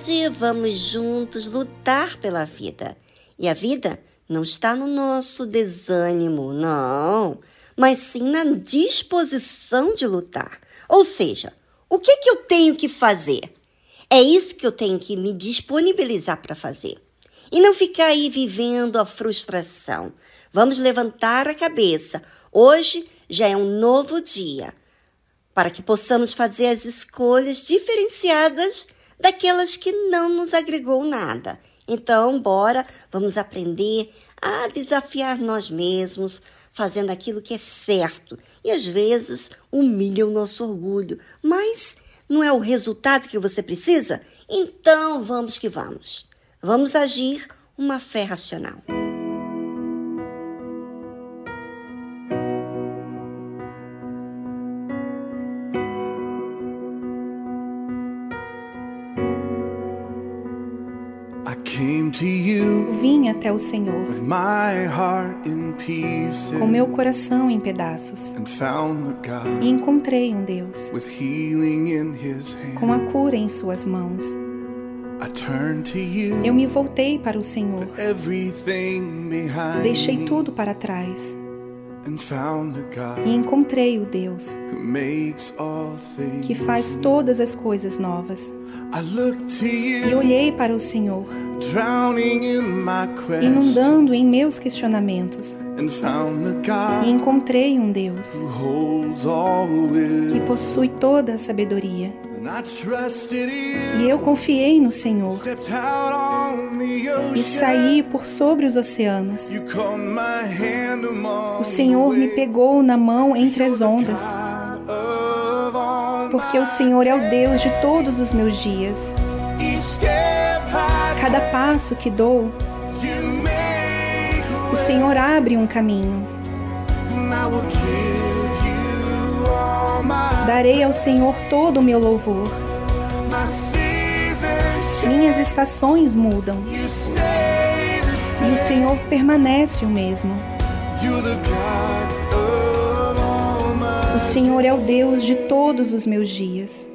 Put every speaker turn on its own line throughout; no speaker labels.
Tarde, vamos juntos lutar pela vida. E a vida não está no nosso desânimo, não, mas sim na disposição de lutar. Ou seja, o que, que eu tenho que fazer? É isso que eu tenho que me disponibilizar para fazer. E não ficar aí vivendo a frustração. Vamos levantar a cabeça. Hoje já é um novo dia para que possamos fazer as escolhas diferenciadas daquelas que não nos agregou nada. Então, bora, vamos aprender a desafiar nós mesmos, fazendo aquilo que é certo. E às vezes humilha o nosso orgulho, mas não é o resultado que você precisa? Então, vamos que vamos. Vamos agir uma fé racional.
Vim até o Senhor com meu coração em pedaços e encontrei um Deus com a cura em suas mãos. Eu me voltei para o Senhor, deixei tudo para trás
e encontrei o Deus que faz todas as coisas novas. E olhei para o Senhor, inundando em meus questionamentos. E encontrei um Deus que possui toda a sabedoria. E eu confiei no Senhor. E saí por sobre os oceanos. O Senhor me pegou na mão entre as ondas, porque o Senhor é o Deus de todos os meus dias. Cada passo que dou, o Senhor abre um caminho. Darei ao Senhor todo o meu louvor. Minhas estações mudam. E o Senhor permanece o mesmo. O Senhor é o Deus de todos os meus dias.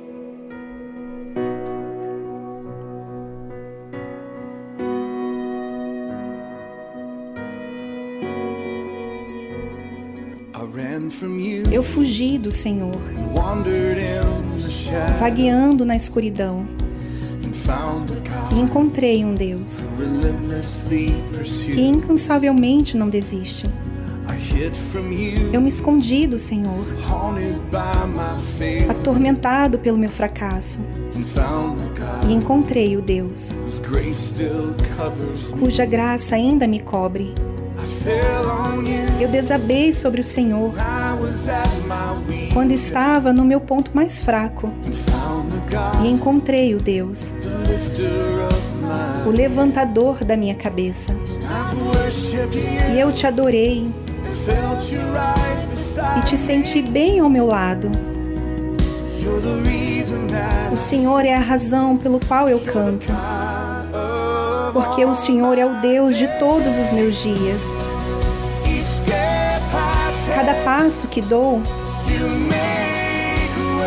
Eu fugi do Senhor, vagueando na escuridão, e encontrei um Deus que incansavelmente não desiste. Eu me escondi do Senhor, atormentado pelo meu fracasso, e encontrei o Deus cuja graça ainda me cobre. Eu desabei sobre o Senhor quando estava no meu ponto mais fraco e encontrei o Deus, o levantador da minha cabeça. E eu te adorei e te senti bem ao meu lado. O Senhor é a razão pelo qual eu canto, porque o Senhor é o Deus de todos os meus dias. Passo que dou,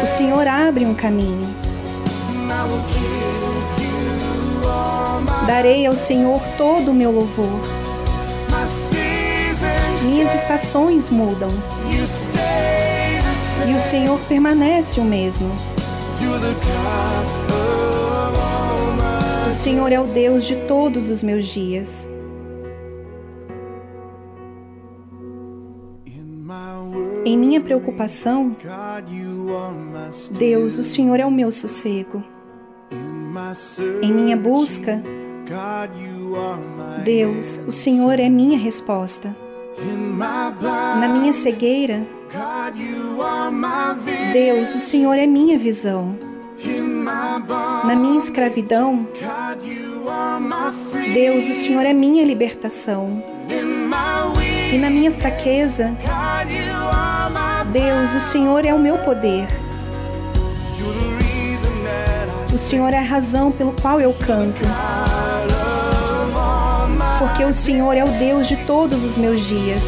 o Senhor abre um caminho. Darei ao Senhor todo o meu louvor. Minhas estações mudam. E o Senhor permanece o mesmo. O Senhor é o Deus de todos os meus dias. Em minha preocupação, Deus, o Senhor é o meu sossego. Em minha busca, Deus, o Senhor é minha resposta. Na minha cegueira, Deus, o Senhor é minha visão. Na minha escravidão, Deus, o Senhor é minha libertação. E na minha fraqueza, Deus, o Senhor é o meu poder. O Senhor é a razão pelo qual eu canto. Porque o Senhor é o Deus de todos os meus dias.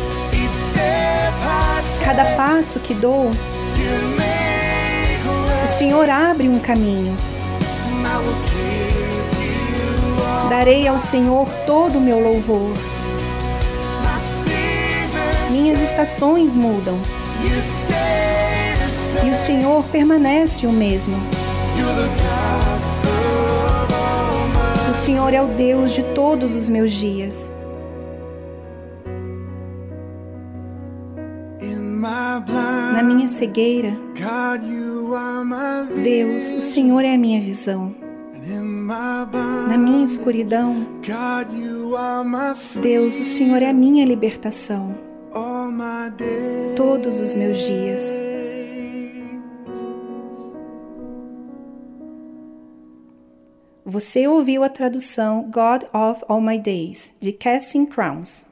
Cada passo que dou, o Senhor abre um caminho. Darei ao Senhor todo o meu louvor. Minhas estações mudam e o Senhor permanece o mesmo. O Senhor é o Deus de todos os meus dias. Na minha cegueira, Deus, o Senhor é a minha visão. Na minha escuridão, Deus, o Senhor é a minha libertação todos os meus dias. Você ouviu a tradução God of All My Days, de Casting Crowns.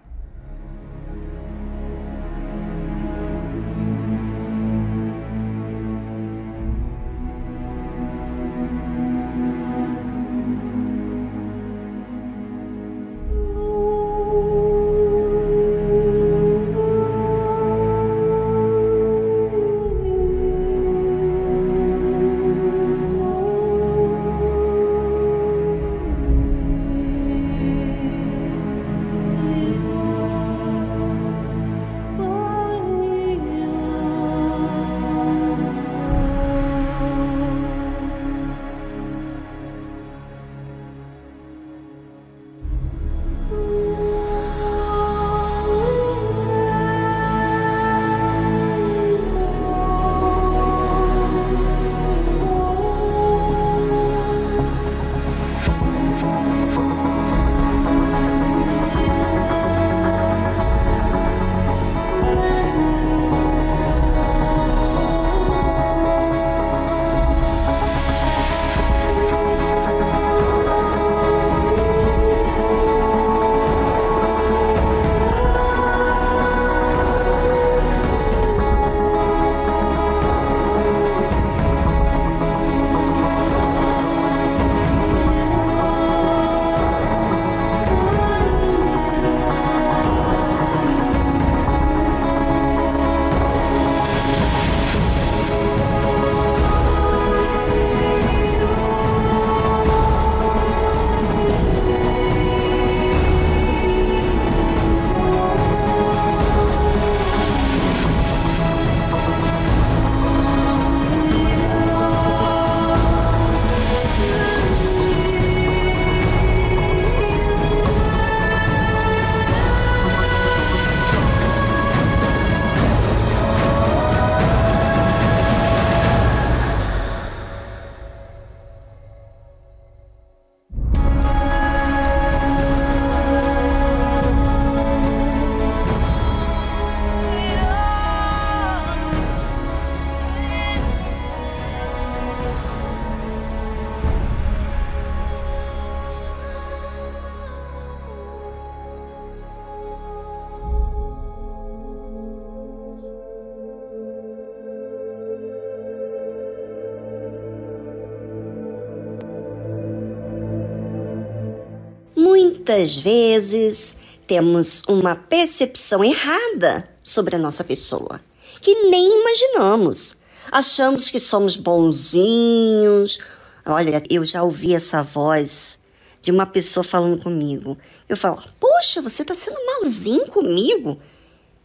Muitas vezes temos uma percepção errada sobre a nossa pessoa, que nem imaginamos. Achamos que somos bonzinhos. Olha, eu já ouvi essa voz de uma pessoa falando comigo. Eu falo, poxa, você está sendo malzinho comigo?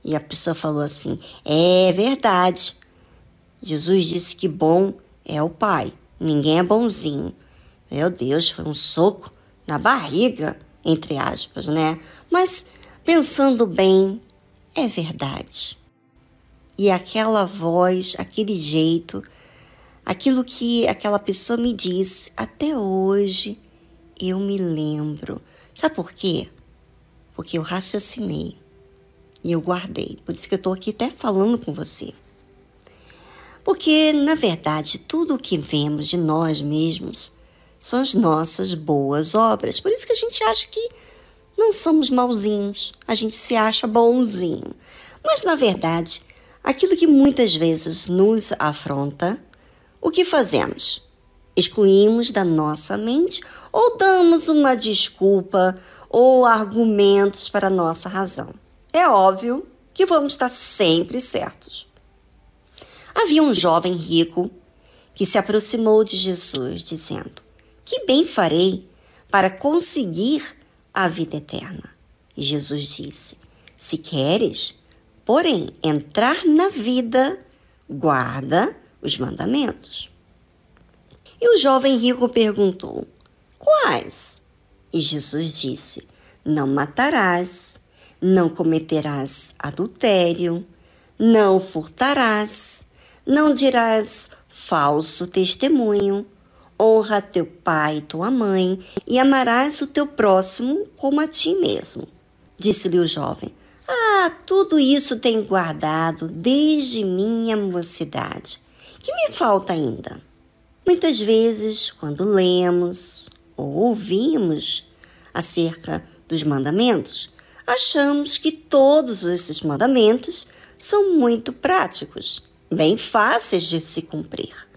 E a pessoa falou assim: é verdade. Jesus disse que bom é o Pai, ninguém é bonzinho. Meu Deus, foi um soco na barriga, entre aspas, né? Mas pensando bem, é verdade. E aquela voz, aquele jeito, aquilo que aquela pessoa me disse, até hoje eu me lembro. Sabe por quê? Porque eu raciocinei e eu guardei. Por isso que eu estou aqui até falando com você. Porque, na verdade, tudo o que vemos de nós mesmos são as nossas boas obras. Por isso que a gente acha que não somos mauzinhos, a gente se acha bonzinho. Mas, na verdade, aquilo que muitas vezes nos afronta, o que fazemos? Excluímos da nossa mente ou damos uma desculpa ou argumentos para a nossa razão. É óbvio que vamos estar sempre certos. Havia um jovem rico que se aproximou de Jesus, dizendo: Que bem farei para conseguir a vida eterna? E Jesus disse: Se queres, porém, entrar na vida, guarda os mandamentos. E o jovem rico perguntou: Quais? E Jesus disse: Não matarás, não cometerás adultério, não furtarás, não dirás falso testemunho. Honra teu pai e tua mãe e amarás o teu próximo como a ti mesmo. Disse-lhe o jovem: Ah, tudo isso tenho guardado desde minha mocidade. Que me falta ainda? Muitas vezes, quando lemos ou ouvimos acerca dos mandamentos, achamos que todos esses mandamentos são muito práticos bem fáceis de se cumprir,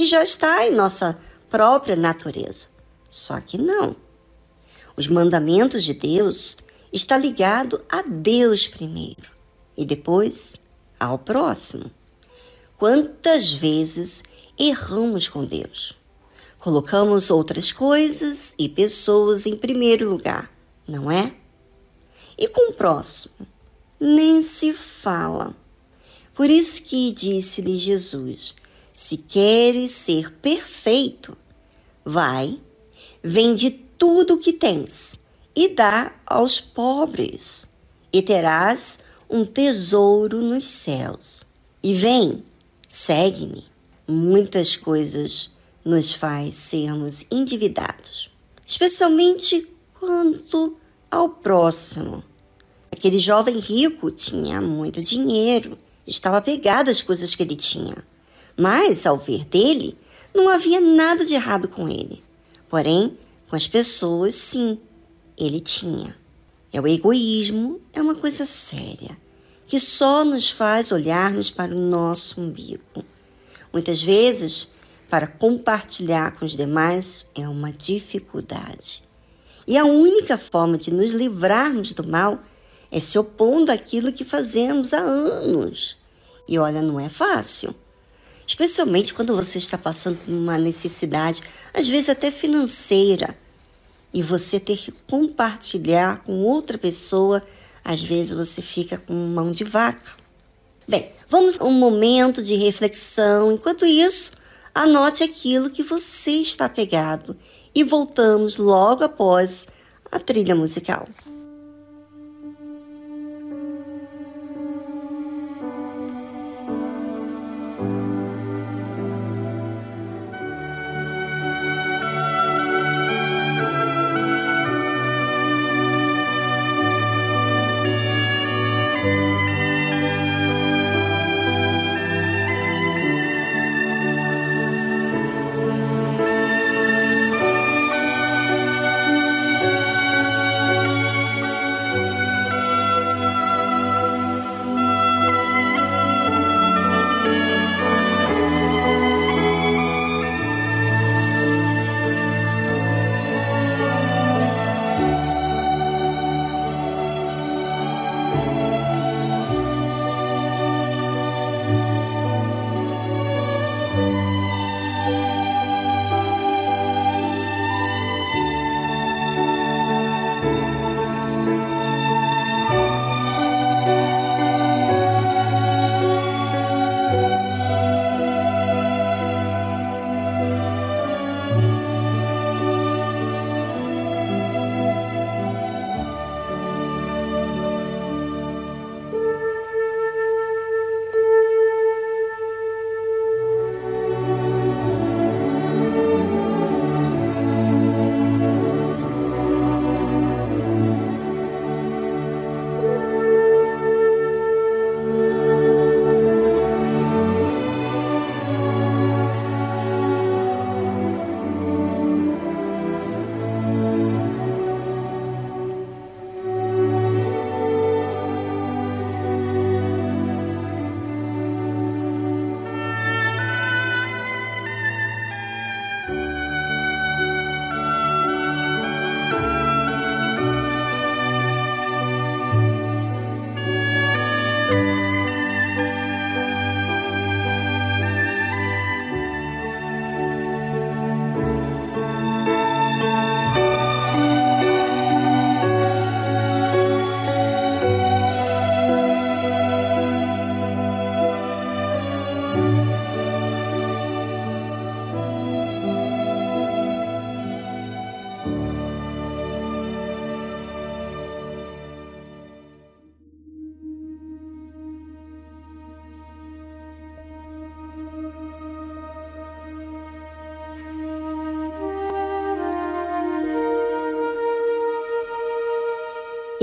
que já está em nossa própria natureza. Só que não. Os mandamentos de Deus está ligado a Deus primeiro e depois ao próximo. Quantas vezes erramos com Deus? Colocamos outras coisas e pessoas em primeiro lugar, não é? E com o próximo? Nem se fala. Por isso que disse-lhe Jesus: Se queres ser perfeito, vai, vende tudo o que tens e dá aos pobres, e terás um tesouro nos céus. E vem, segue-me. Muitas coisas nos faz sermos endividados, especialmente quanto ao próximo. Aquele jovem rico tinha muito dinheiro estava apegado às coisas que ele tinha. Mas, ao ver dele, não havia nada de errado com ele. Porém, com as pessoas, sim, ele tinha. É o egoísmo, é uma coisa séria, que só nos faz olharmos para o nosso umbigo. Muitas vezes, para compartilhar com os demais é uma dificuldade. E a única forma de nos livrarmos do mal é se opondo àquilo que fazemos há anos. E olha, não é fácil. Especialmente quando você está passando por uma necessidade, às vezes até financeira, e você ter que compartilhar com outra pessoa, às vezes você fica com mão de vaca. Bem, vamos a um momento de reflexão. Enquanto isso, anote aquilo que você está pegado e voltamos logo após a trilha musical.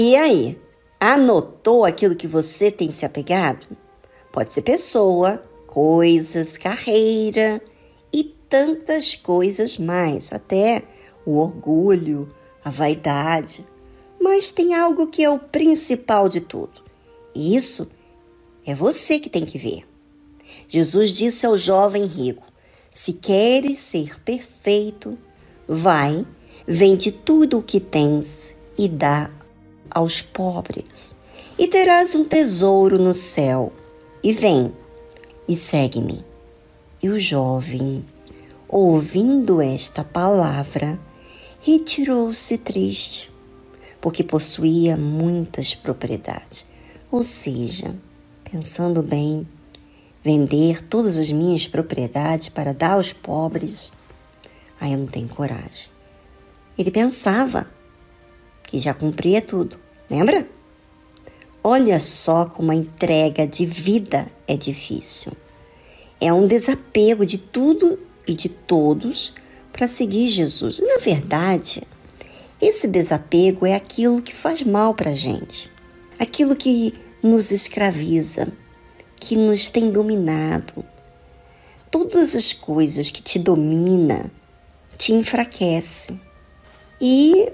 E aí, anotou aquilo que você tem se apegado? Pode ser pessoa, coisas, carreira e tantas coisas mais, até o orgulho, a vaidade. Mas tem algo que é o principal de tudo. E isso é você que tem que ver. Jesus disse ao jovem rico: Se queres ser perfeito, vai, vende tudo o que tens e dá aos pobres, e terás um tesouro no céu. E vem e segue-me. E o jovem, ouvindo esta palavra, retirou-se triste, porque possuía muitas propriedades. Ou seja, pensando bem, vender todas as minhas propriedades para dar aos pobres, aí eu não tenho coragem. Ele pensava que já cumpria tudo, lembra? Olha só como a entrega de vida é difícil. É um desapego de tudo e de todos para seguir Jesus. Na verdade, esse desapego é aquilo que faz mal para a gente, aquilo que nos escraviza, que nos tem dominado. Todas as coisas que te domina te enfraquece. E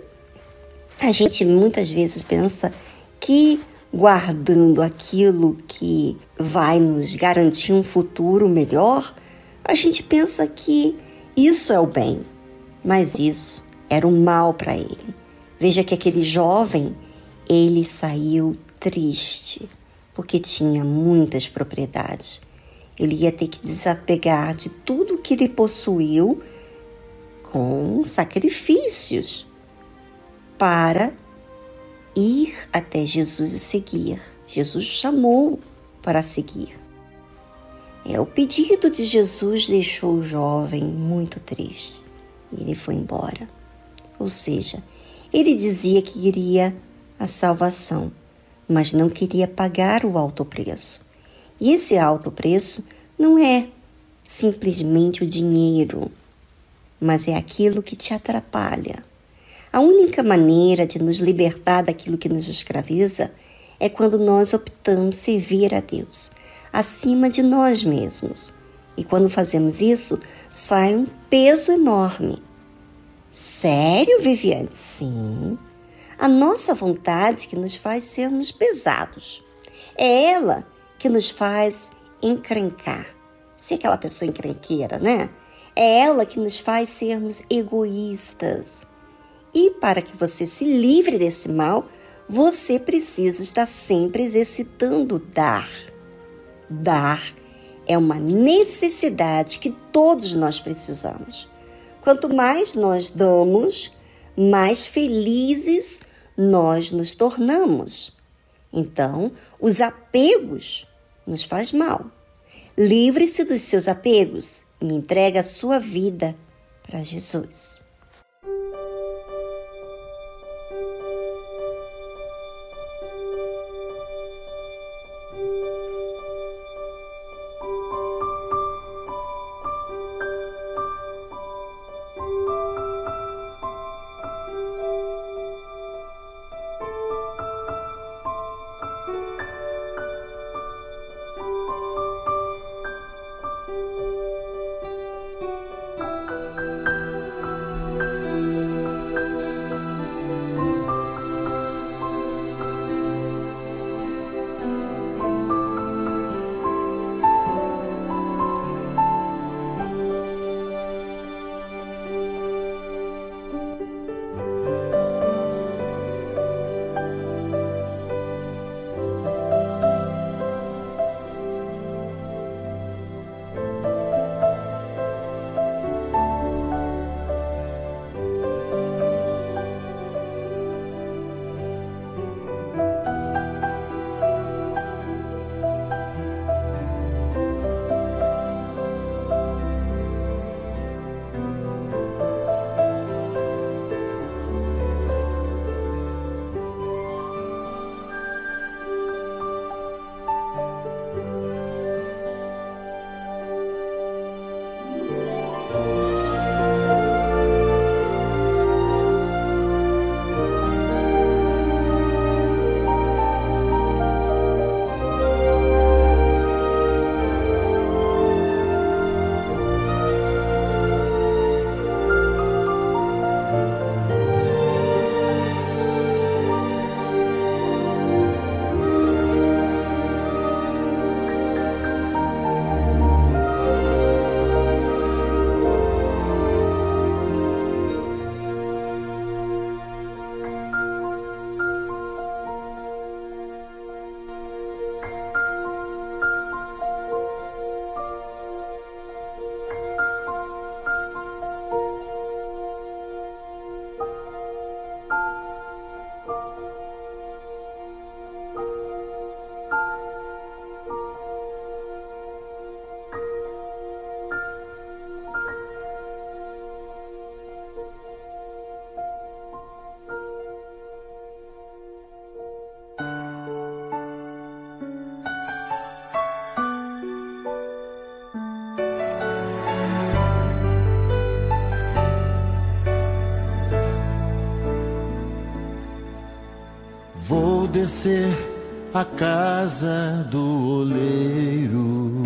a gente muitas vezes pensa que guardando aquilo que vai nos garantir um futuro melhor, a gente pensa que isso é o bem, mas isso era o mal para ele. Veja que aquele jovem, ele saiu triste, porque tinha muitas propriedades. Ele ia ter que desapegar de tudo que ele possuiu com sacrifícios para ir até Jesus e seguir. Jesus chamou para seguir. É o pedido de Jesus deixou o jovem muito triste. Ele foi embora. Ou seja, ele dizia que queria a salvação, mas não queria pagar o alto preço. E esse alto preço não é simplesmente o dinheiro, mas é aquilo que te atrapalha a única maneira de nos libertar daquilo que nos escraviza é quando nós optamos servir a Deus acima de nós mesmos. E quando fazemos isso, sai um peso enorme. Sério, Viviane? Sim. A nossa vontade que nos faz sermos pesados. É ela que nos faz encrencar. Ser aquela pessoa encrenqueira, né? É ela que nos faz sermos egoístas e para que você se livre desse mal, você precisa estar sempre exercitando dar. Dar é uma necessidade que todos nós precisamos. Quanto mais nós damos, mais felizes nós nos tornamos. Então, os apegos nos faz mal. Livre-se dos seus apegos e entregue a sua vida para Jesus.
Descer a casa do oleiro.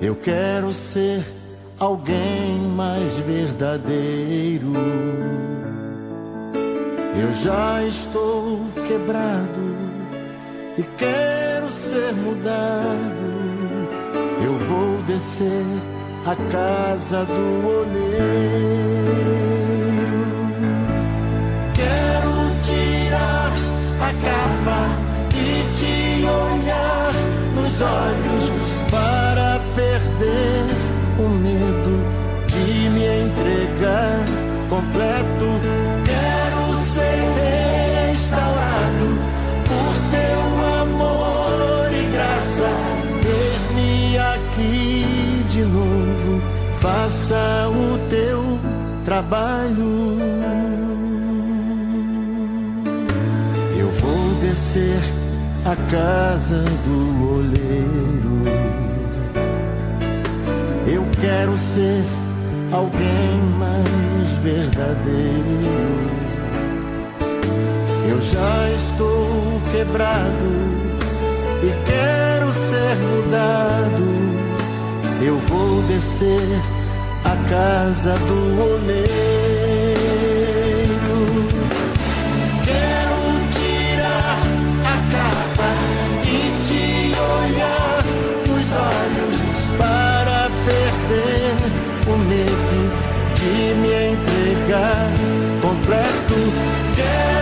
Eu quero ser alguém mais verdadeiro. Eu já estou quebrado e quero ser mudado. Eu vou descer a casa do oleiro. Olhos para perder o medo de me entregar completo. Quero ser restaurado por teu amor e graça. Eis-me aqui de novo, faça o teu trabalho. Eu vou descer a casa do oleiro. Quero ser alguém mais verdadeiro. Eu já estou quebrado e quero ser mudado. Eu vou descer a casa do oleiro. Completo. Quero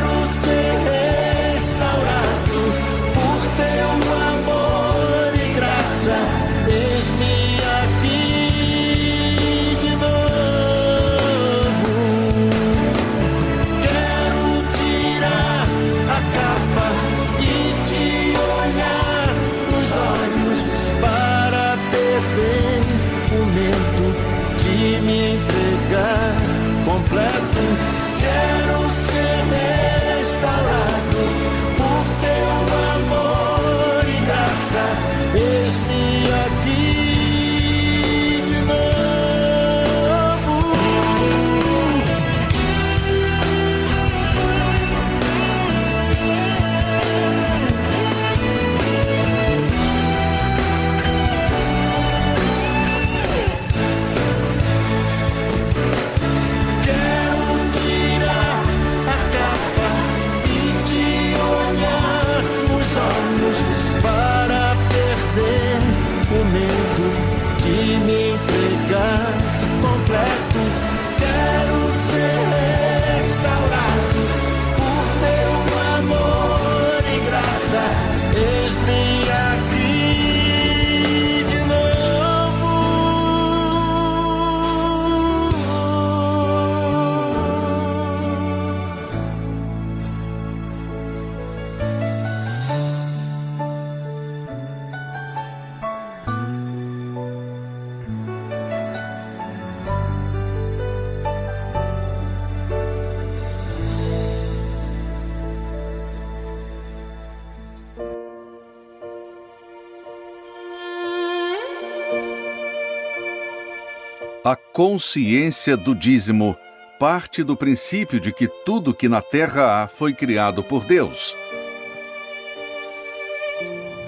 consciência do dízimo parte do princípio de que tudo que na terra há foi criado por Deus.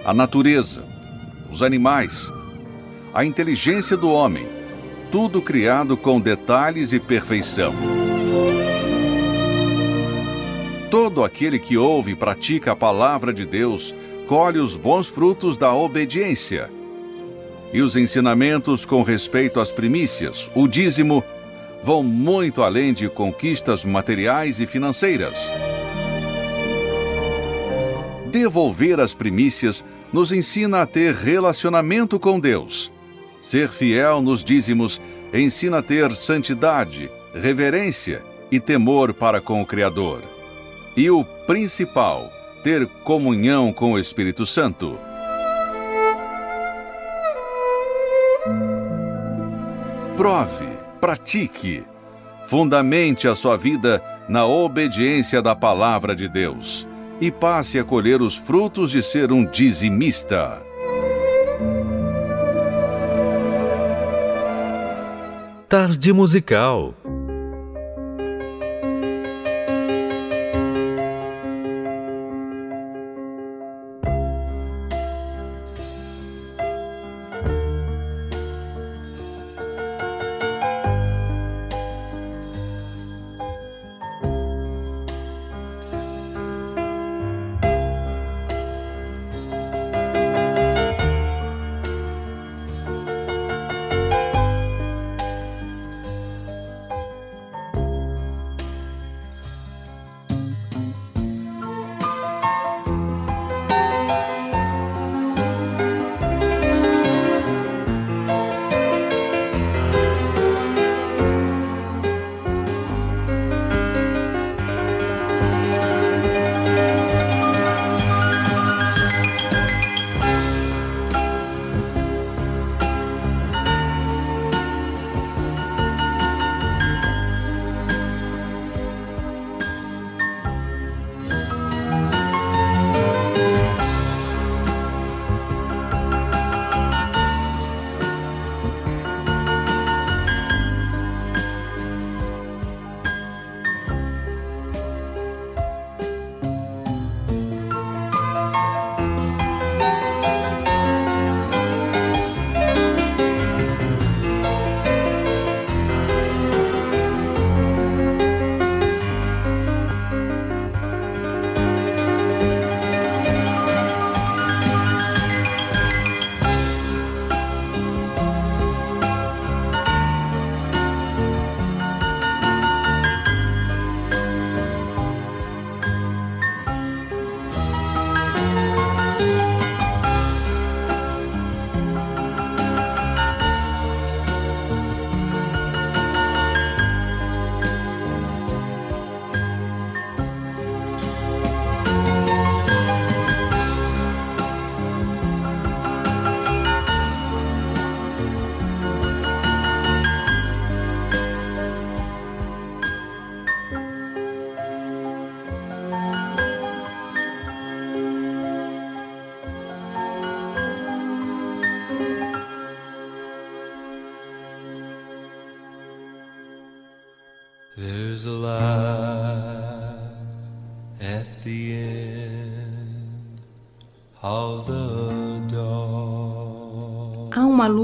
A natureza, os animais, a inteligência do homem, tudo criado com detalhes e perfeição. Todo aquele que ouve e pratica a palavra de Deus colhe os bons frutos da obediência e os ensinamentos com respeito às primícias, o dízimo, vão muito além de conquistas materiais e financeiras. Devolver as primícias nos ensina a ter relacionamento com Deus. Ser fiel nos dízimos ensina a ter santidade, reverência e temor para com o Criador. E o principal, ter comunhão com o Espírito Santo. Prove, pratique, fundamente a sua vida na obediência da palavra de Deus e passe a colher os frutos de ser um dizimista.
Tarde Musical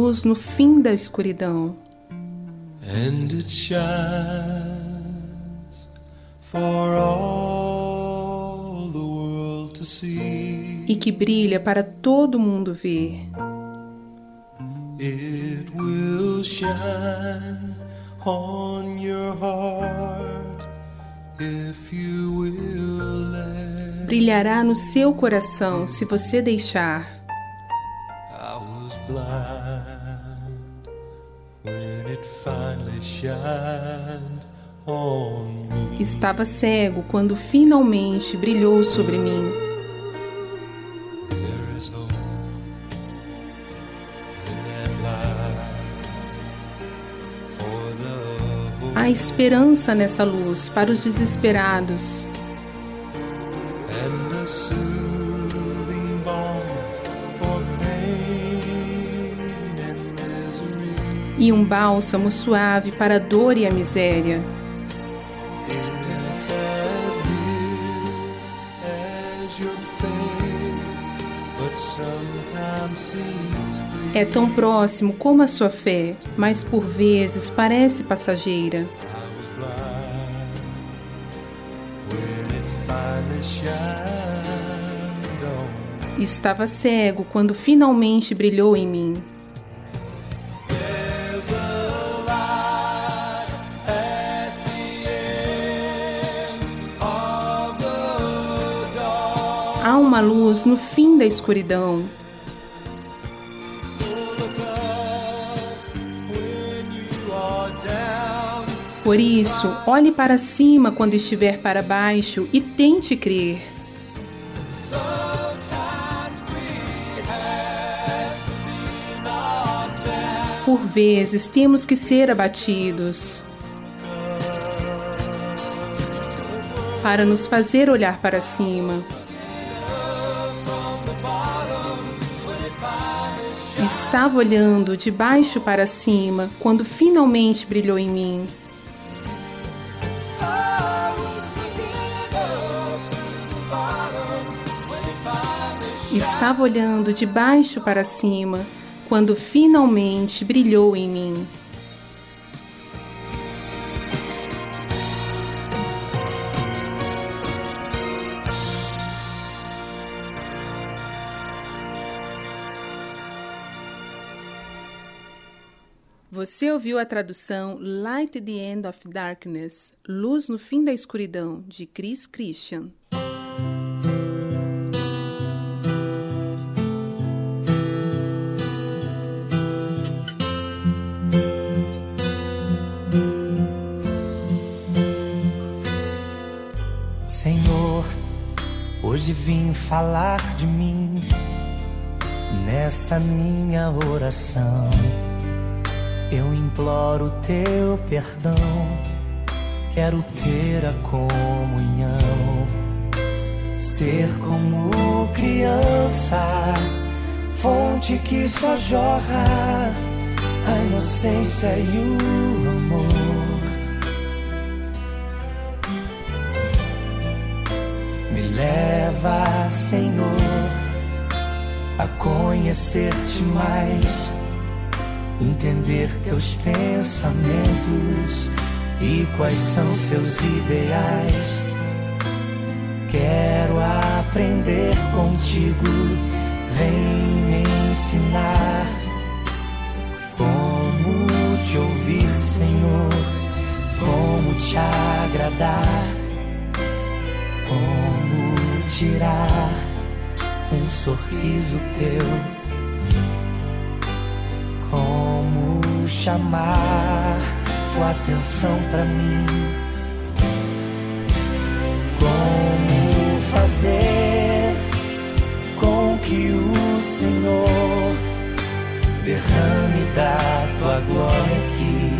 luz no fim da escuridão.
And it shines for all the world to see.
E que brilha para todo mundo ver.
It will shine on your heart if you will let.
Brilhará no seu coração se você deixar.
I was blind
Estava cego quando finalmente brilhou sobre mim. Há esperança nessa luz para os desesperados e um bálsamo suave para a dor e a miséria. É tão próximo como a sua fé, mas por vezes parece passageira. Estava cego quando finalmente brilhou em mim. Uma luz no fim da escuridão. Por isso, olhe para cima quando estiver para baixo e tente crer. Por vezes temos que ser abatidos para nos fazer olhar para cima. Estava olhando de baixo para cima quando finalmente brilhou em mim. Estava olhando de baixo para cima quando finalmente brilhou em mim. Você ouviu a tradução Light at the End of Darkness Luz no Fim da Escuridão, de Chris Christian.
Senhor, hoje vim falar de mim nessa minha oração. Eu imploro teu perdão, quero ter a comunhão, ser como criança, fonte que só jorra a inocência e o amor. Me leva, Senhor, a conhecer-te mais, entender teus pensamentos e quais são seus ideais. Quero aprender contigo, vem me ensinar como te ouvir, Senhor, como te agradar como tirar um sorriso teu, chamar tua atenção para mim, como fazer com que o Senhor derrame da tua glória aqui.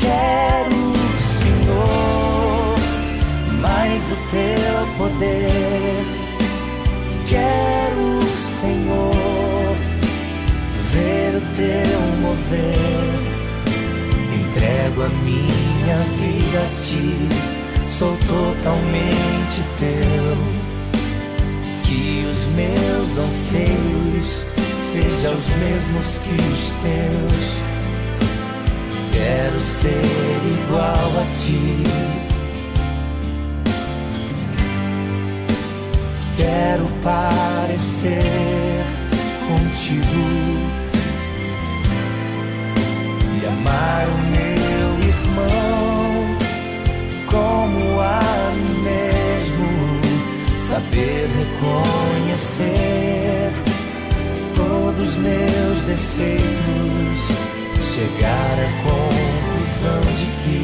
Quero, Senhor, mais do teu poder. Quero, Senhor, teu mover. Entrego a minha vida a ti, sou totalmente teu. Que os meus anseios sejam os mesmos que os teus. Quero ser igual a ti. Quero parecer contigo amar o meu irmão como a mim mesmo, saber reconhecer todos os meus defeitos, chegar à conclusão de que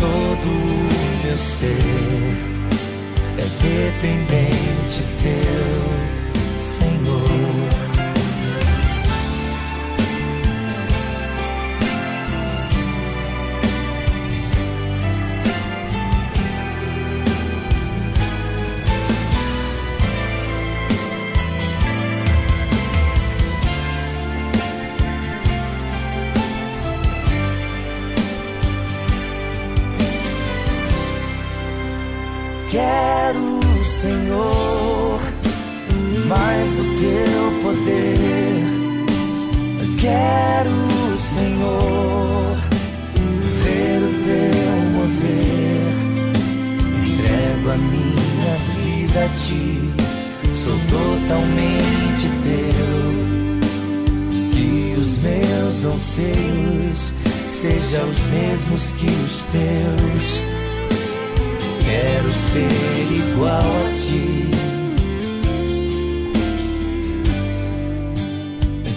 todo o meu ser é dependente teu, Senhor. Senhor, mais do teu poder. Quero, Senhor, ver o teu mover. Entrego a minha vida a ti, sou totalmente teu. Que os meus anseios sejam os mesmos que os teus Quero ser igual a ti.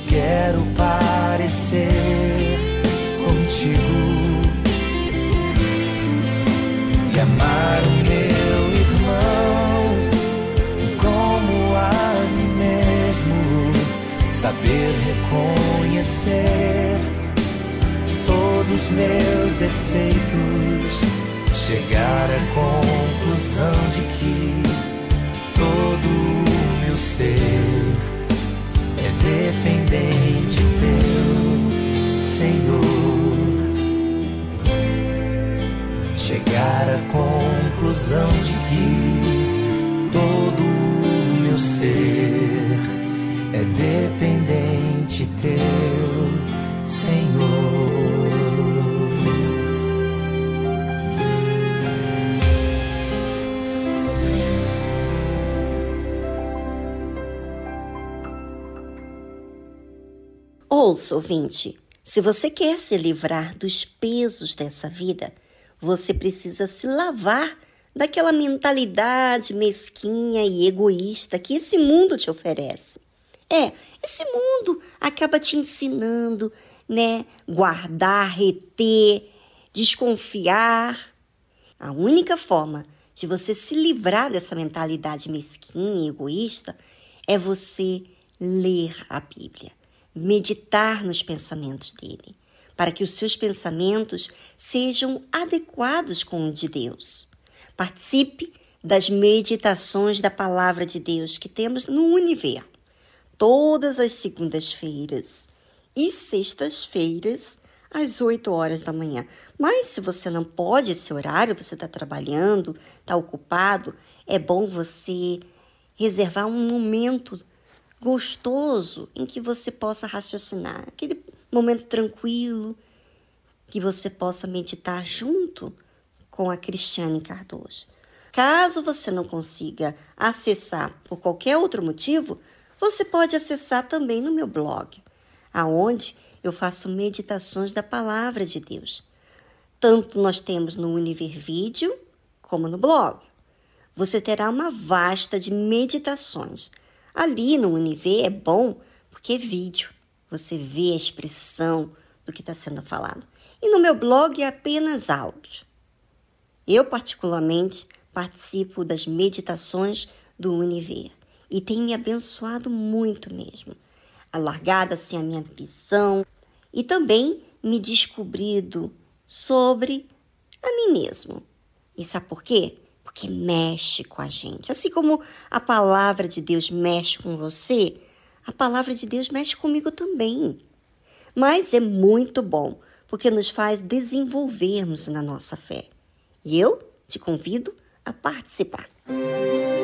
Quero parecer contigo e amar o meu irmão como a mim mesmo. Saber reconhecer todos os meus defeitos chegar à conclusão de que todo o meu ser é dependente teu, Senhor. Chegar à conclusão de que todo o meu ser é dependente teu,
Ouça, ouvinte, se você quer se livrar dos pesos dessa vida, você precisa se lavar daquela mentalidade mesquinha e egoísta que esse mundo te oferece. É, esse mundo acaba te ensinando, né, guardar, reter, desconfiar. A única forma de você se livrar dessa mentalidade mesquinha e egoísta é você ler a Bíblia meditar nos pensamentos dele, para que os seus pensamentos sejam adequados com o de Deus. Participe das meditações da palavra de Deus que temos no Universo, todas as segundas-feiras e sextas-feiras, às 8 horas da manhã. Mas se você não pode esse horário, você está trabalhando, está ocupado, é bom você reservar um momento gostoso em que você possa raciocinar, aquele momento tranquilo que você possa meditar junto com a Cristiane Cardoso. Caso você não consiga acessar por qualquer outro motivo, você pode acessar também no meu blog, aonde eu faço meditações da palavra de Deus. Tanto nós temos no Univer Vídeo como no blog. Você terá uma vasta de meditações Ali no Univer é bom porque é vídeo, você vê a expressão do que está sendo falado. E no meu blog é apenas áudio. Eu, particularmente, participo das meditações do Univer e tem me abençoado muito mesmo. Alargada assim a minha visão e também me descobrido sobre a mim mesmo. E sabe por quê? Porque mexe com a gente. Assim como a palavra de Deus mexe com você, a palavra de Deus mexe comigo também. Mas é muito bom, porque nos faz desenvolvermos na nossa fé. E eu te convido a participar.
de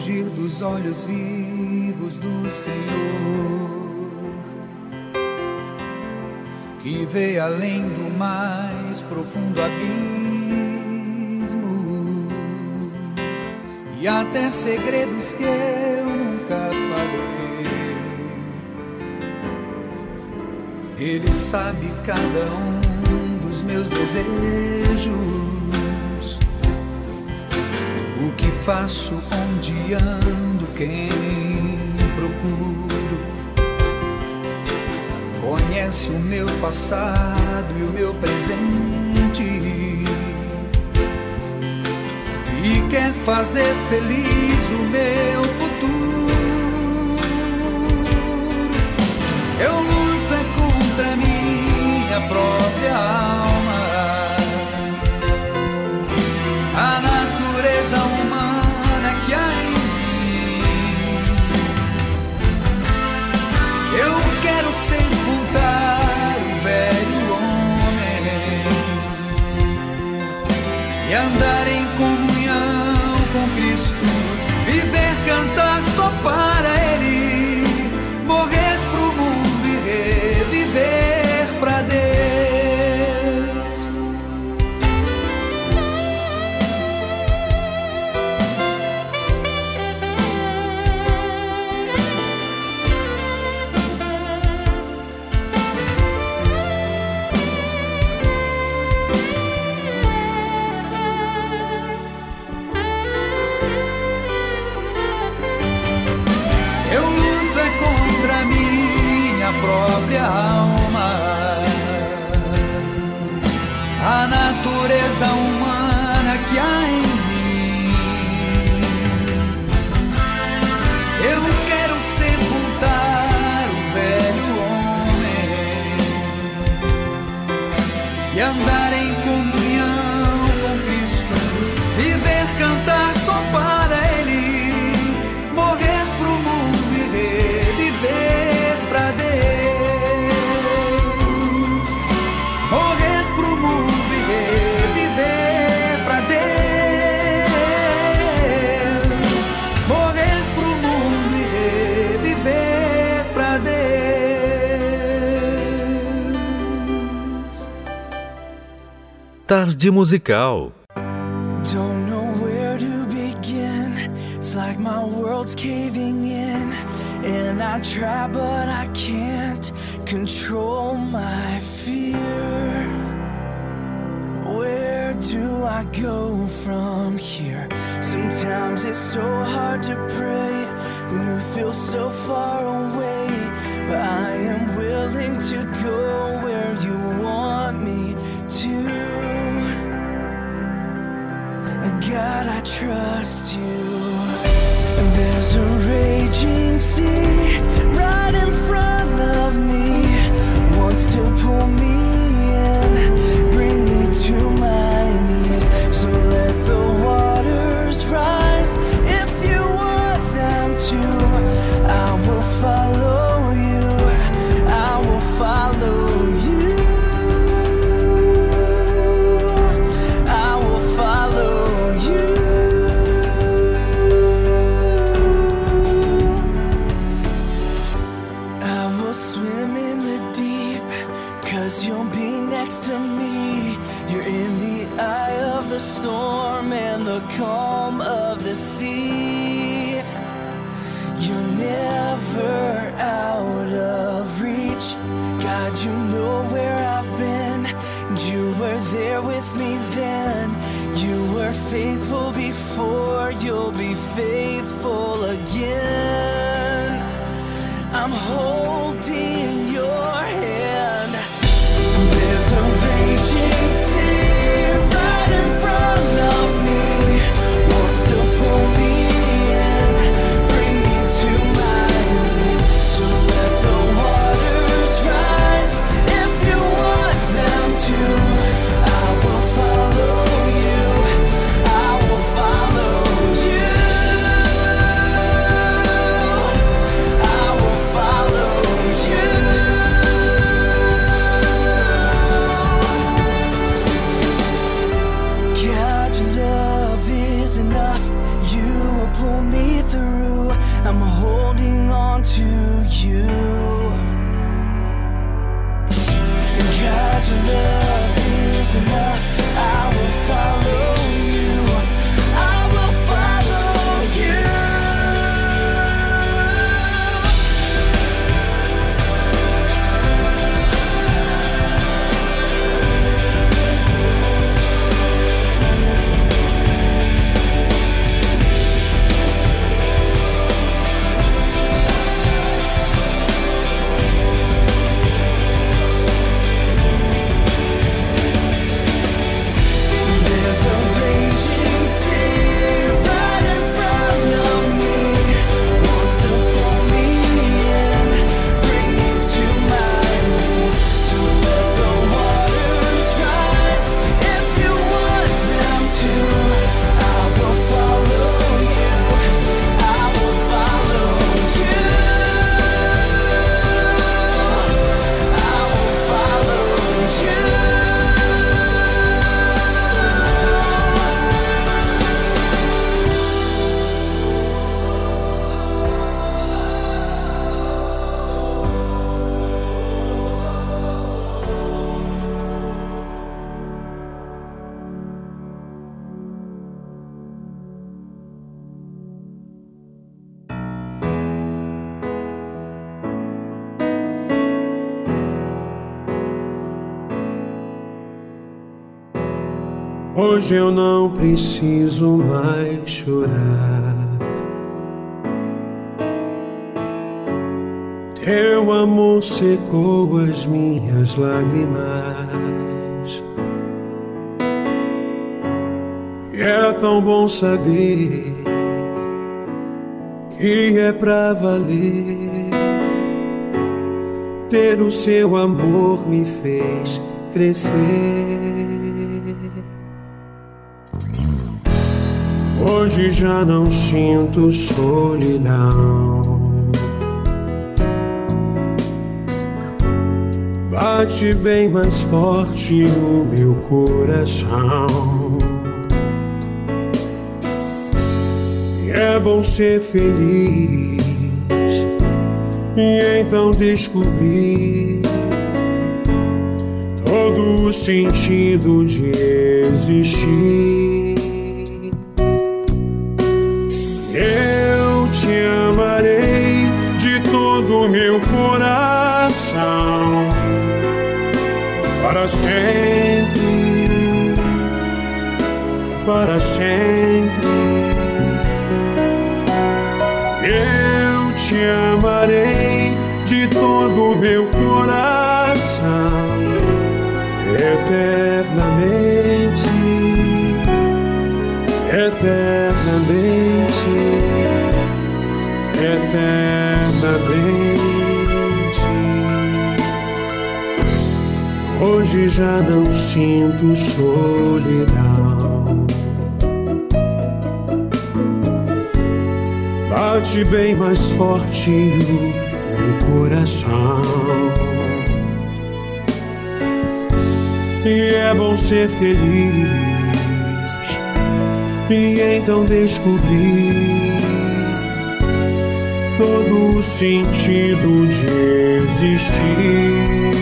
fugir dos olhos vivos do Senhor, que vê além do mais profundo abismo e até segredos que eu nunca falei. Ele sabe cada um dos meus desejos faço, onde ando, quem procuro. Conhece o meu passado e o meu presente. E quer fazer feliz o meu futuro. Eu luto é contra minha própria alma.
Tarde Musical.
Don't know where to begin. It's like my world's caving in. And I try, but I can't control my fear. Where do I go from here? Sometimes it's so hard to pray when you feel so far away. But I am willing to go where you God, I trust you. And there's a raging sea.
Hoje eu não preciso mais chorar. Teu amor secou as minhas lágrimas. E é tão bom saber que é pra valer. Ter o seu amor me fez crescer. Hoje já não sinto solidão. Bate bem mais forte o meu coração. E é bom ser feliz e então descobrir todo o sentido de existir. Coração para sempre, para sempre. Eu te amarei de todo meu coração, eternamente, Hoje já não sinto solidão. Bate bem mais forte o meu coração. E é bom ser feliz. E então descobrir todo o sentido de existir.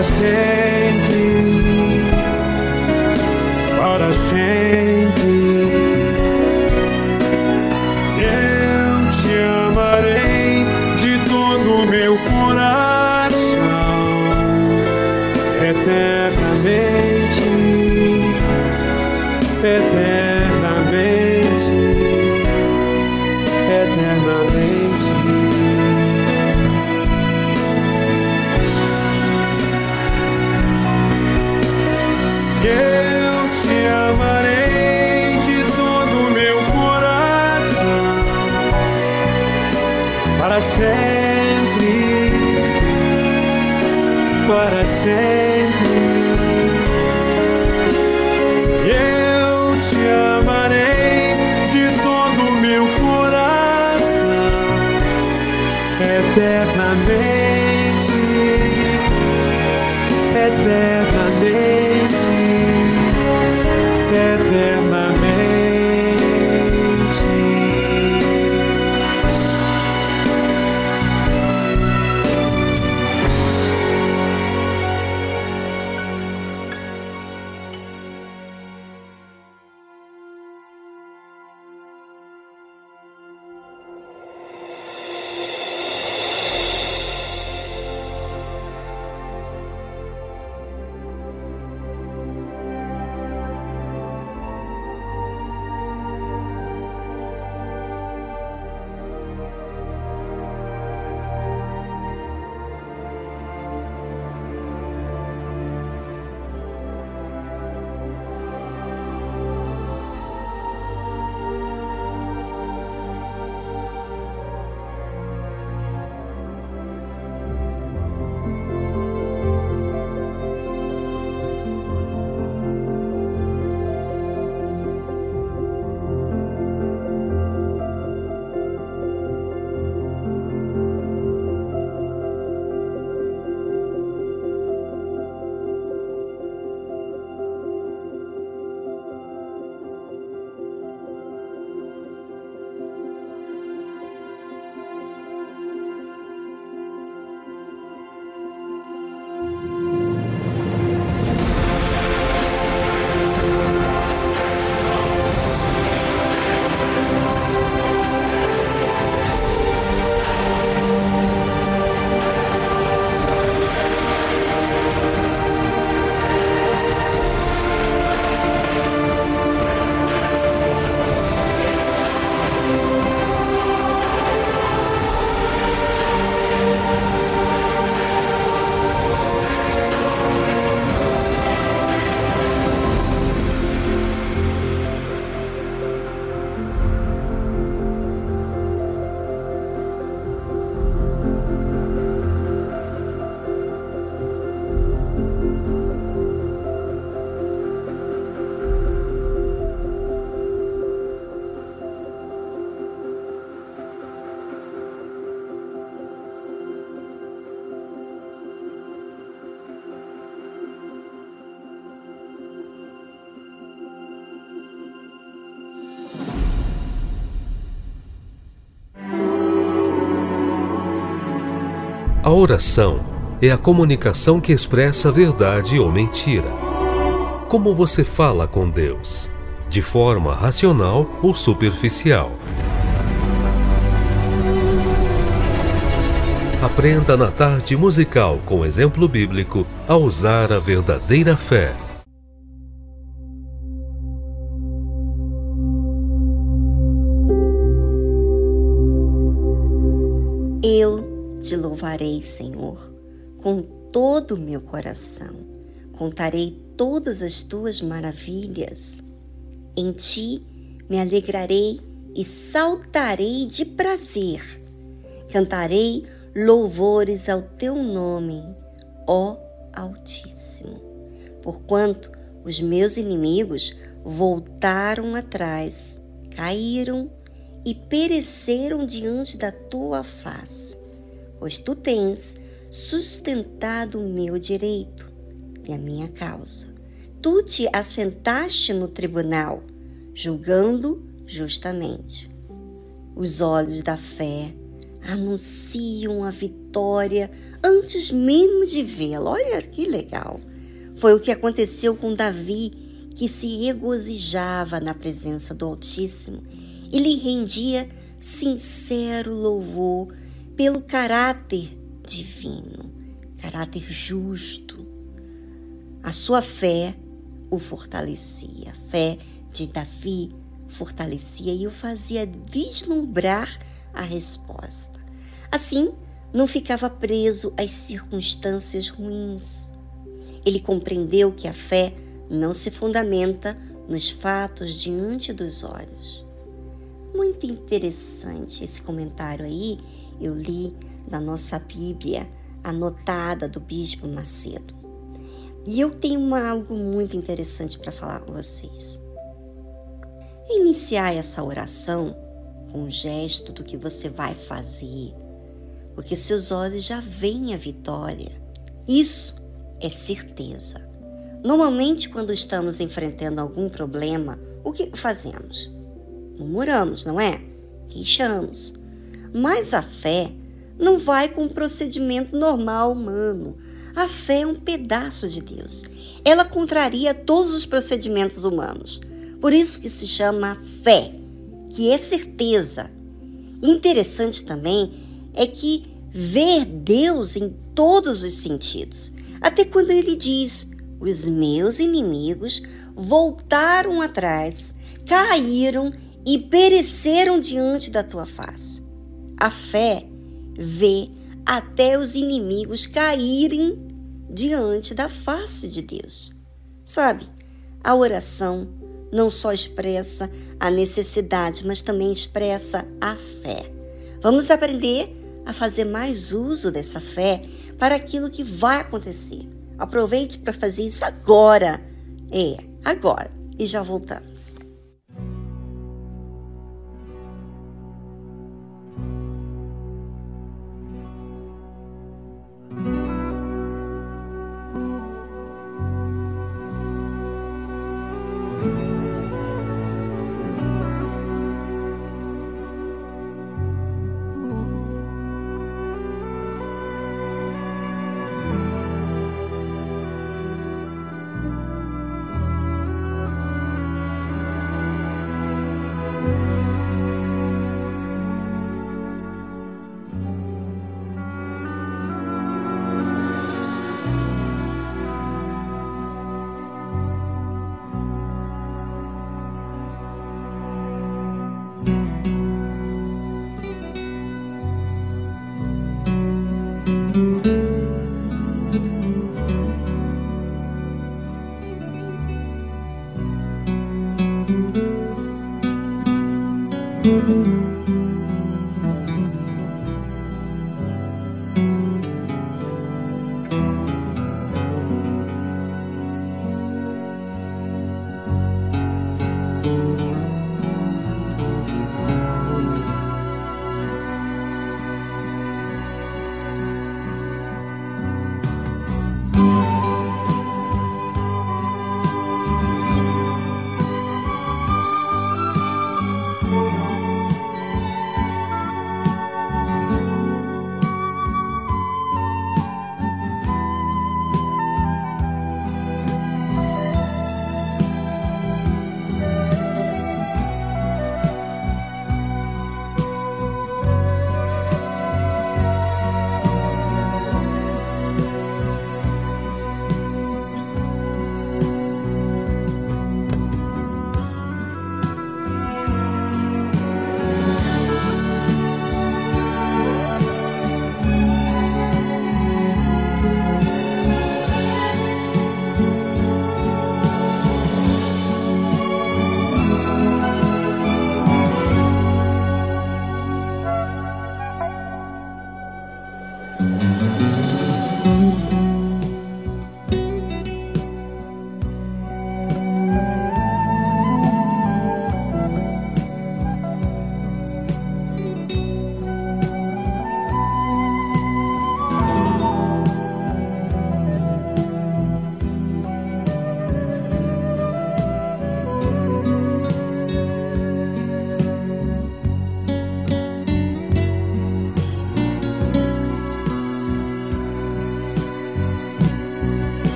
Para sempre, para sempre. Para
A oração é a comunicação que expressa verdade ou mentira. Como você fala com Deus? De forma racional ou superficial? Aprenda na tarde musical com exemplo bíblico a usar a verdadeira fé.
Louvarei, Senhor, com todo o meu coração. Contarei todas as tuas maravilhas. Em ti me alegrarei e saltarei de prazer. Cantarei louvores ao teu nome, ó Altíssimo. Porquanto os meus inimigos voltaram atrás, caíram e pereceram diante da tua face, pois tu tens sustentado o meu direito e a minha causa. Tu te assentaste no tribunal, julgando justamente. Os olhos da fé anunciam a vitória antes mesmo de vê-la. Olha que legal! Foi o que aconteceu com Davi, que se regozijava na presença do Altíssimo e lhe rendia sincero louvor pelo caráter divino, caráter justo. A sua fé o fortalecia, a fé de Davi fortalecia e o fazia vislumbrar a resposta. Assim, não ficava preso às circunstâncias ruins. Ele compreendeu que a fé não se fundamenta nos fatos diante dos olhos. Muito interessante esse comentário aí, eu li na nossa Bíblia, anotada do Bispo Macedo. E eu tenho uma, algo muito interessante para falar com vocês. Iniciar essa oração com um gesto do que você vai fazer, porque seus olhos já veem a vitória. Isso é certeza. Normalmente, quando estamos enfrentando algum problema, o que fazemos? Murmuramos, não é? Queixamos. Mas a fé não vai com o procedimento normal humano. A fé é um pedaço de Deus. Ela contraria todos os procedimentos humanos. Por isso que se chama fé que é certeza. Interessante também é que ver Deus em todos os sentidos. Até quando ele diz: Os meus inimigos voltaram atrás, caíram e pereceram diante da tua face. A fé vê até os inimigos caírem diante da face de Deus. Sabe, a oração não só expressa a necessidade, mas também expressa a fé. Vamos aprender a fazer mais uso dessa fé para aquilo que vai acontecer. Aproveite para fazer isso agora. É, agora. E já voltamos.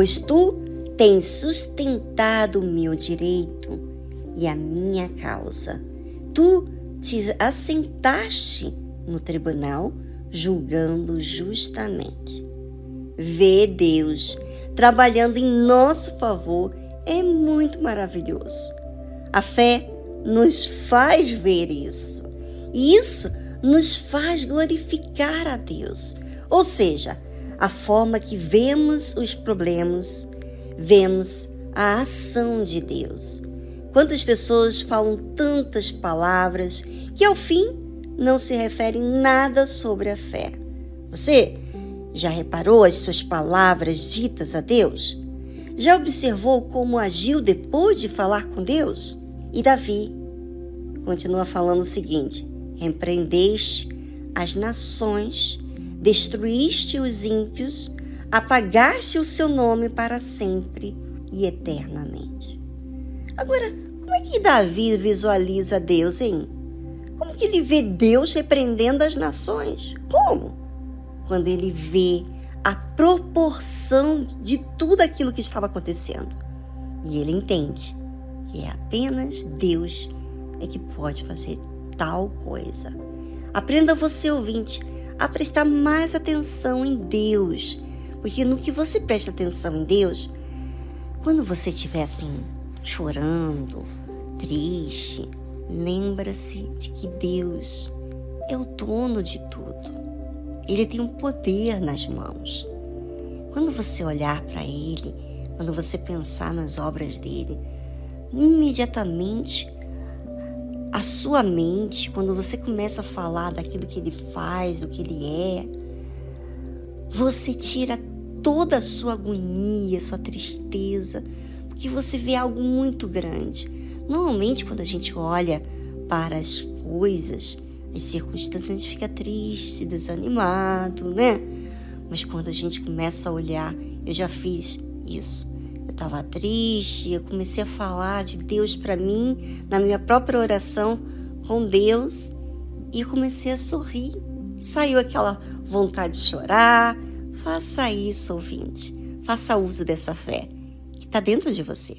Pois tu tens sustentado o meu direito e a minha causa. Tu te assentaste no tribunal julgando justamente. Ver Deus trabalhando em nosso favor é muito maravilhoso. A fé nos faz ver isso. E isso nos faz glorificar a Deus. Ou seja, a forma que vemos os problemas, vemos a ação de Deus. Quantas pessoas falam tantas palavras que ao fim não se referem nada sobre a fé. Você já reparou as suas palavras ditas a Deus? Já observou como agiu depois de falar com Deus? E Davi continua falando o seguinte: Repreendeste as nações, destruíste os ímpios, apagaste o seu nome para sempre e eternamente. Agora, como é que Davi visualiza Deus, hein? Como que ele vê Deus repreendendo as nações? Como? quando ele vê a proporção de tudo aquilo que estava acontecendo. E ele entende que é apenas Deus é que pode fazer tal coisa. Aprenda você, ouvinte, a prestar mais atenção em Deus. Porque no que você presta atenção em Deus, quando você estiver assim, chorando, triste, lembra-se de que Deus é o dono de tudo. Ele tem um poder nas mãos. Quando você olhar para ele, quando você pensar nas obras dele, imediatamente a sua mente, quando você começa a falar daquilo que ele faz, do que ele é, você tira toda a sua agonia, sua tristeza, porque você vê algo muito grande. Normalmente, quando a gente olha para as coisas, as circunstâncias, a gente fica triste, desanimado, né? Mas quando a gente começa a olhar, eu já fiz isso. Estava triste, eu comecei a falar de Deus para mim, na minha própria oração com Deus, e comecei a sorrir. Saiu aquela vontade de chorar. Faça isso, ouvinte. Faça uso dessa fé que está dentro de você.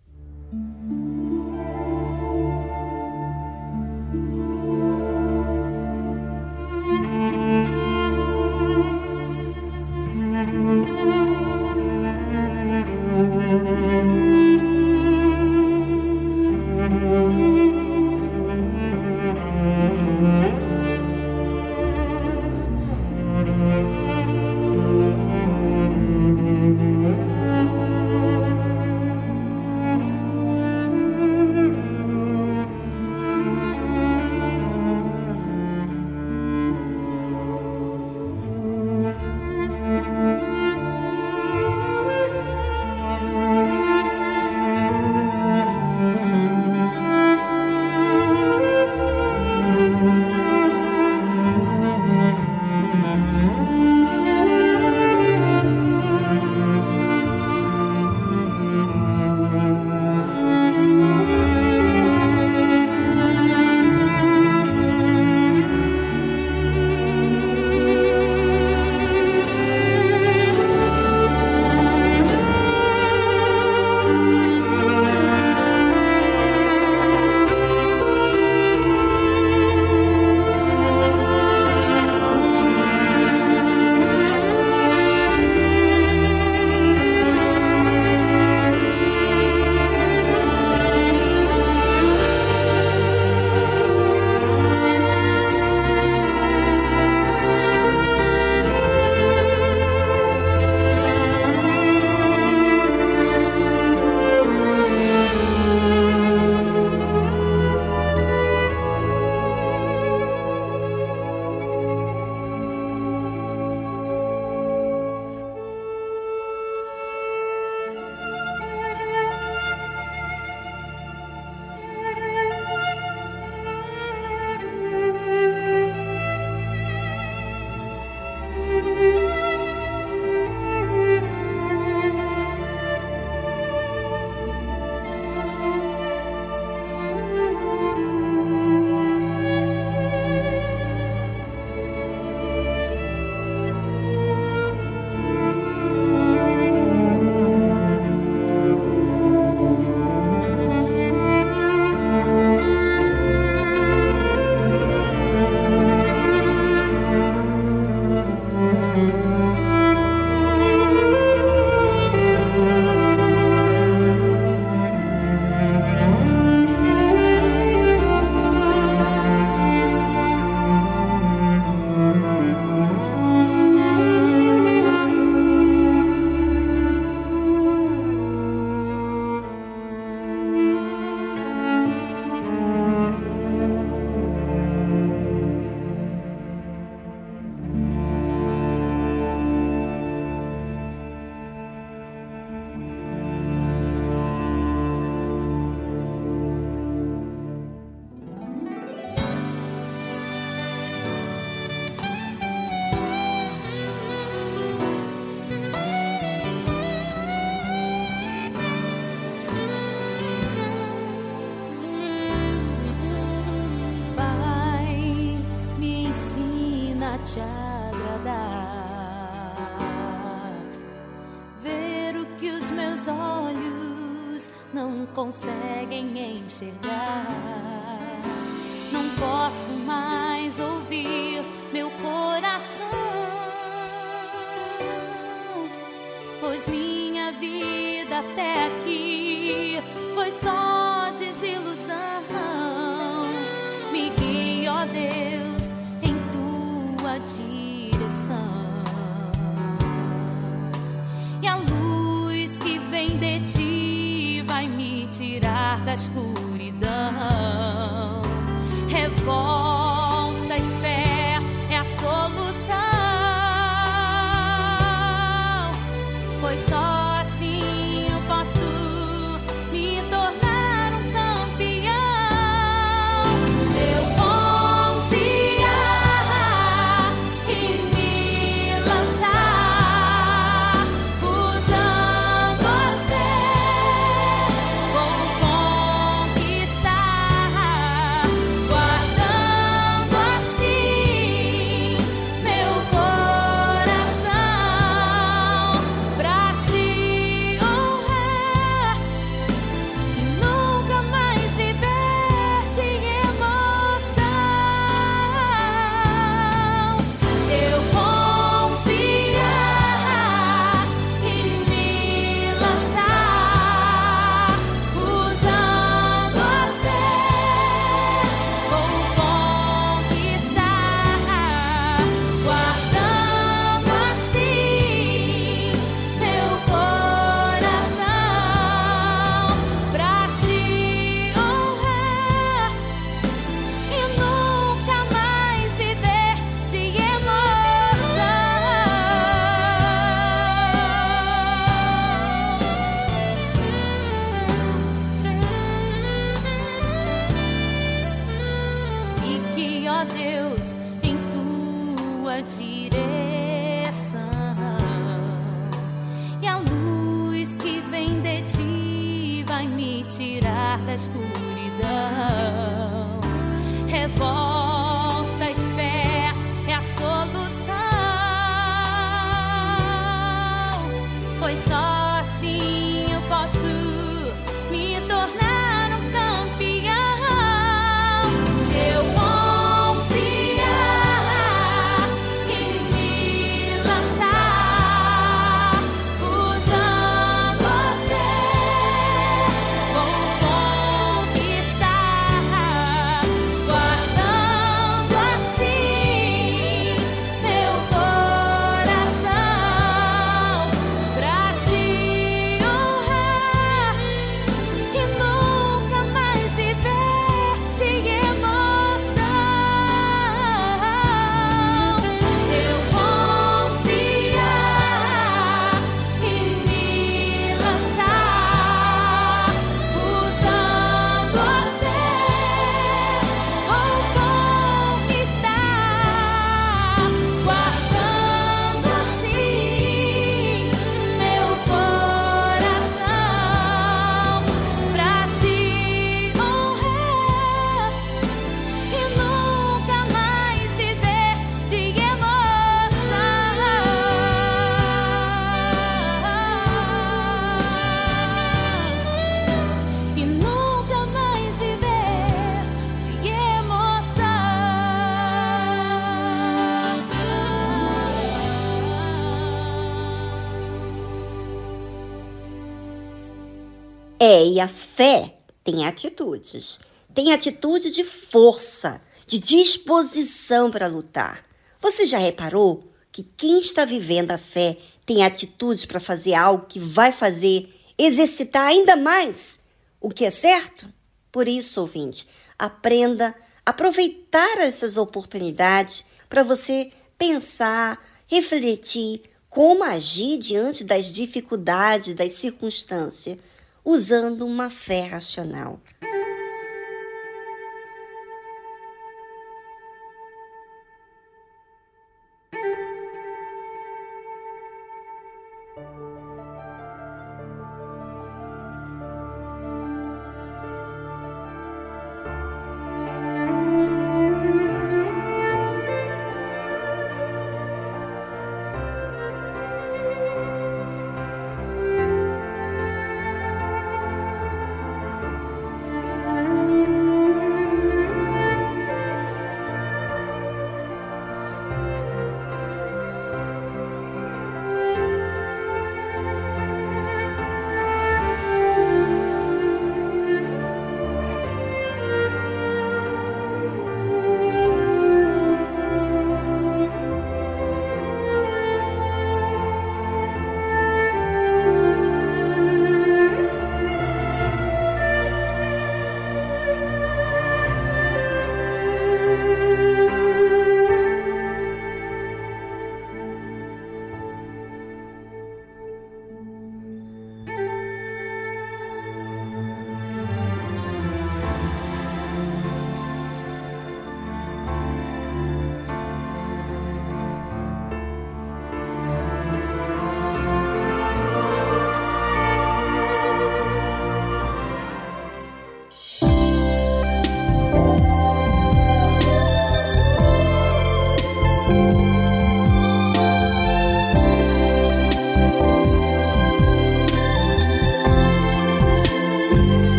Fé
tem atitudes. Tem atitude de força, de disposição para lutar. Você já reparou que quem está vivendo a fé tem atitudes para fazer algo que vai fazer exercitar ainda mais o que é certo? Por isso, ouvinte, aprenda a aproveitar essas oportunidades para você pensar, refletir como agir diante das dificuldades, das circunstâncias usando uma fé racional.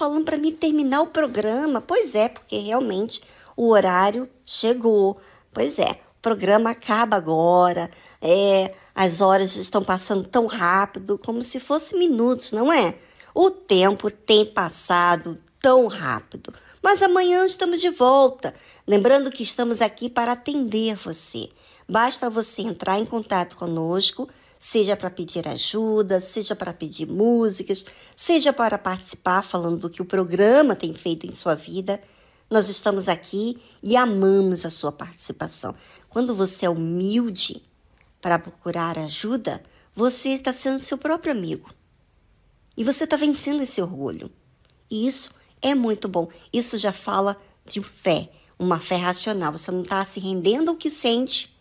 Falando para mim terminar o programa. Pois é, porque realmente o horário chegou. Pois é, o programa acaba agora. É, as horas estão passando tão rápido, como se fossem minutos, não é? O tempo tem passado tão rápido. Mas amanhã estamos de volta. Lembrando que estamos aqui para atender você. Basta você entrar em contato conosco, seja para pedir ajuda, seja para pedir músicas, seja para participar falando do que o programa tem feito em sua vida. Nós estamos aqui e amamos a sua participação. Quando você é humilde para procurar ajuda, você está sendo seu próprio amigo. E você está vencendo esse orgulho. E isso é muito bom. Isso já fala de fé, uma fé racional. Você não está se rendendo ao que sente,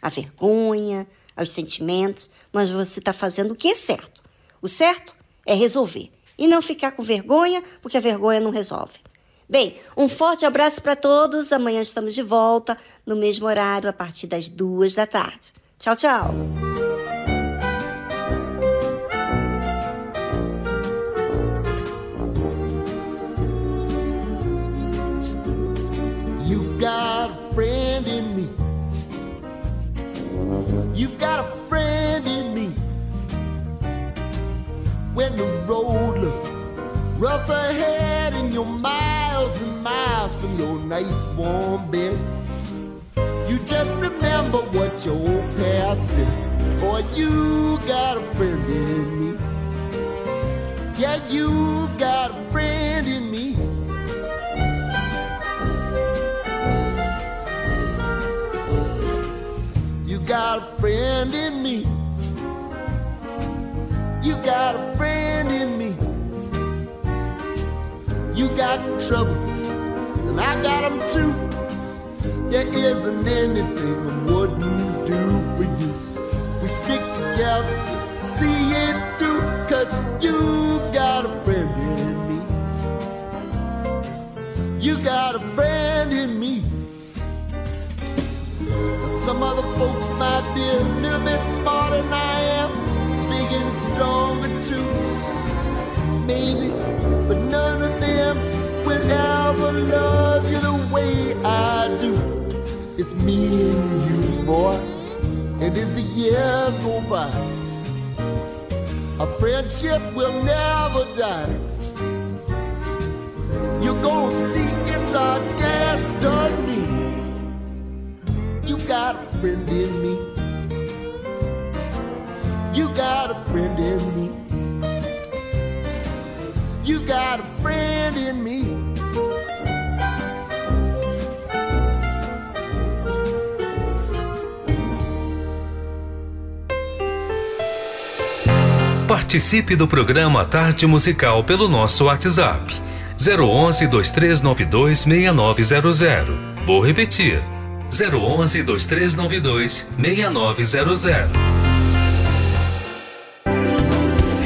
à vergonha, aos sentimentos, mas você está fazendo o que é certo. O certo é resolver e não ficar com vergonha, porque a vergonha não resolve. Bem, um forte abraço para todos. Amanhã estamos de volta no mesmo horário, a partir das duas da tarde. Tchau, tchau.
The road looks rough ahead and you're miles and miles from your nice warm bed, you just remember what your old past said. Boy, you got a friend in me. Yeah, you got a friend in me. You got a friend in me. You got a friend in me. You got trouble, and I got them too. There isn't anything I wouldn't do for you. We stick together, see it through, cause you got a friend in me. You got a friend in me. Some other folks might be a little bit smarter than I am, and stronger too. Maybe, but none of them will ever love you the way I do. It's me and you, boy. And as the years go by, our friendship will never die. You're gonna see it's our destiny. You got a friend in me. You got a friend in me. You got a friend in me.
Participe do programa Tarde Musical pelo nosso WhatsApp 011 2392 6900. Vou repetir. 011 2392 6900.